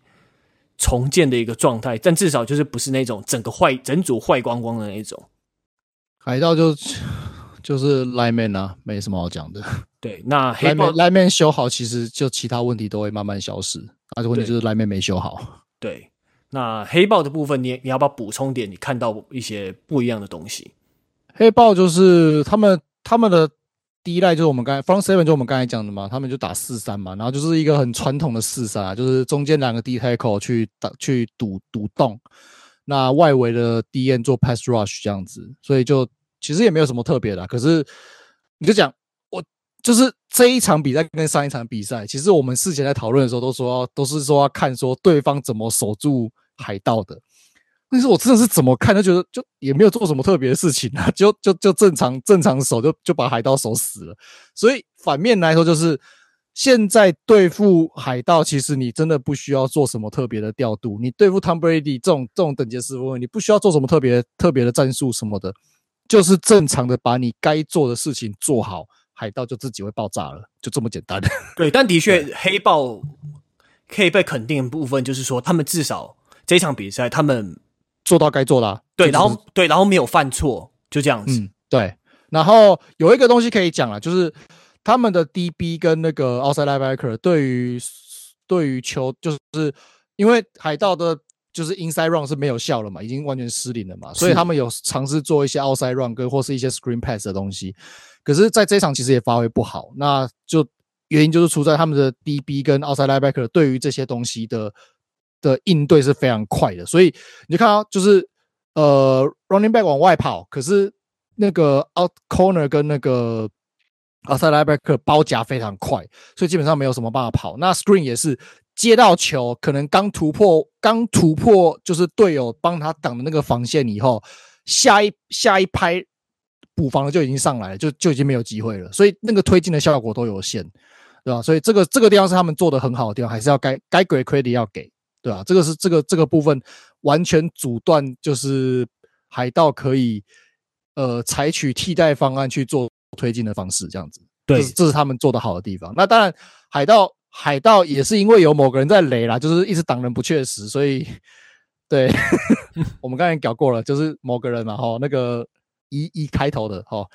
A: 重建的一个状态，但至少就是不是那种整个坏整组坏光光的那种。
B: 海盗就就是 lineman 啊，没什么好讲的。
A: 对，那 *laughs* 黑豹
B: lineman 修好，其实就其他问题都会慢慢消失。那问题就是 lineman 没修好。
A: 对，那黑豹的部分你，你你要不要补充点？你看到一些不一样的东西？
B: 黑豹就是他们他们的第一代就是我们刚才 front seven 就我们刚才讲的嘛，他们就打四三嘛，然后就是一个很传统的四三啊，就是中间两个 D tackle 去打去堵堵洞，那外围的 DN 做 pass rush 这样子，所以就其实也没有什么特别的。可是你就讲我。就是这一场比赛跟上一场比赛，其实我们事前在讨论的时候都说，都是说要看说对方怎么守住海盗的。但是我真的是怎么看都觉得就也没有做什么特别的事情啊，*laughs* 就就就正常正常守就就把海盗守死了。所以反面来说，就是现在对付海盗，其实你真的不需要做什么特别的调度。你对付 Tom Brady 这种这种等级的师傅，你不需要做什么特别特别的战术什么的，就是正常的把你该做的事情做好。海盗就自己会爆炸了，就这么简单。*laughs*
A: 对，但的确，黑豹可以被肯定的部分就是说，他们至少这场比赛他们
B: 做到该做的、啊。
A: 对，然后对，然后没有犯错，就这样子。
B: 嗯，对。然后有一个东西可以讲了，就是他们的 DB 跟那个 outside linebacker 对于对于球，就是因为海盗的，就是 inside run 是没有效了嘛，已经完全失灵了嘛，所以他们有尝试做一些 outside run 跟或是一些 screen pass 的东西。可是，在这场其实也发挥不好，那就原因就是出在他们的 DB 跟 outside linebacker 对于这些东西的的应对是非常快的，所以你就看到就是呃 running back 往外跑，可是那个 out corner 跟那个 outside linebacker 包夹非常快，所以基本上没有什么办法跑。那 screen 也是接到球，可能刚突破刚突破就是队友帮他挡的那个防线以后，下一下一拍。补防的就已经上来了，就就已经没有机会了，所以那个推进的效果都有限，对吧？所以这个这个地方是他们做的很好的地方，还是要该该给 credit 要给，对吧？这个是这个这个部分完全阻断，就是海盗可以呃采取替代方案去做推进的方式，这样子，对，这是这是他们做的好的地方。那当然，海盗海盗也是因为有某个人在雷啦，就是一直挡人不确实，所以对 *laughs* 我们刚才讲过了，就是某个人嘛，哈，那个。一一开头的哈，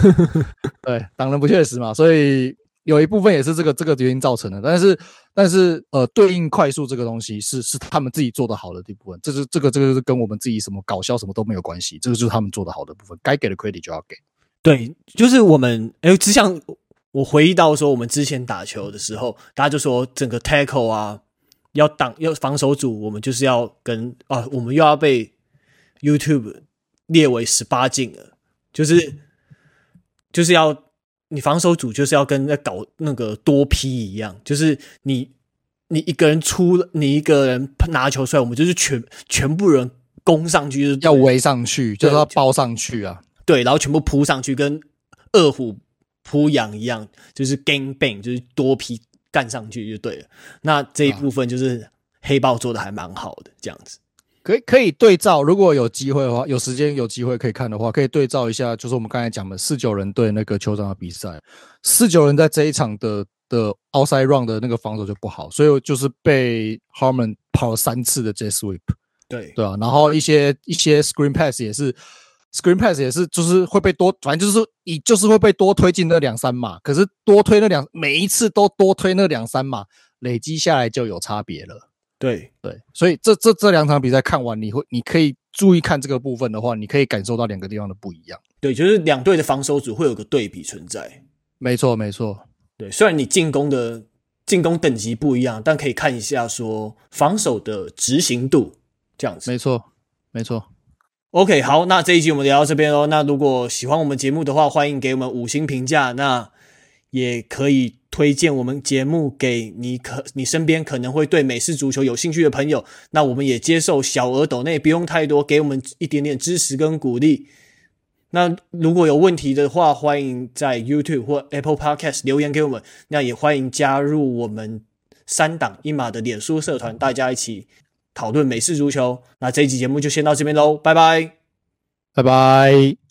B: *laughs* 对，挡人不确实嘛，所以有一部分也是这个这个原因造成的。但是但是呃，对应快速这个东西是是他们自己做的好的一部分，这是这个这个是跟我们自己什么搞笑什么都没有关系，这个就是他们做的好的部分，该给的 credit 就要给。
A: 对，就是我们哎，只想我回忆到说，我们之前打球的时候，大家就说整个 tackle 啊，要挡要防守组，我们就是要跟啊，我们又要被 YouTube 列为十八禁了，就是就是要你防守组就是要跟在搞那个多批一样，就是你你一个人出，你一个人拿球出来，我们就是全全部人攻上去，就是
B: 要围上去，就是要包上去啊。
A: 对，然后全部扑上去，跟二虎扑羊一样，就是 gang bang，就是多批干上去就对了。那这一部分就是黑豹做的还蛮好的，这样子
B: 可以可以对照。如果有机会的话，有时间有机会可以看的话，可以对照一下，就是我们刚才讲的四九人对那个酋长的比赛。四九人在这一场的的 outside run 的那个防守就不好，所以就是被 Harmon 跑了三次的 J sweep，。
A: 对
B: 对啊，然后一些一些 screen pass 也是。Screen pass 也是，就是会被多，反正就是你就是会被多推进那两三码。可是多推那两，每一次都多推那两三码，累积下来就有差别了。
A: 对
B: 对，所以这这这两场比赛看完，你会你可以注意看这个部分的话，你可以感受到两个地方的不一样。
A: 对，就是两队的防守组会有个对比存在。
B: 没错没错，
A: 对，虽然你进攻的进攻等级不一样，但可以看一下说防守的执行度这样子。
B: 没错没错。
A: OK，好，那这一集我们聊到这边喽。那如果喜欢我们节目的话，欢迎给我们五星评价。那也可以推荐我们节目给你可你身边可能会对美式足球有兴趣的朋友。那我们也接受小额抖内，不用太多，给我们一点点支持跟鼓励。那如果有问题的话，欢迎在 YouTube 或 Apple Podcast 留言给我们。那也欢迎加入我们三档一码的脸书社团，大家一起。讨论美式足球，那这一集节目就先到这边喽，拜拜，
B: 拜拜。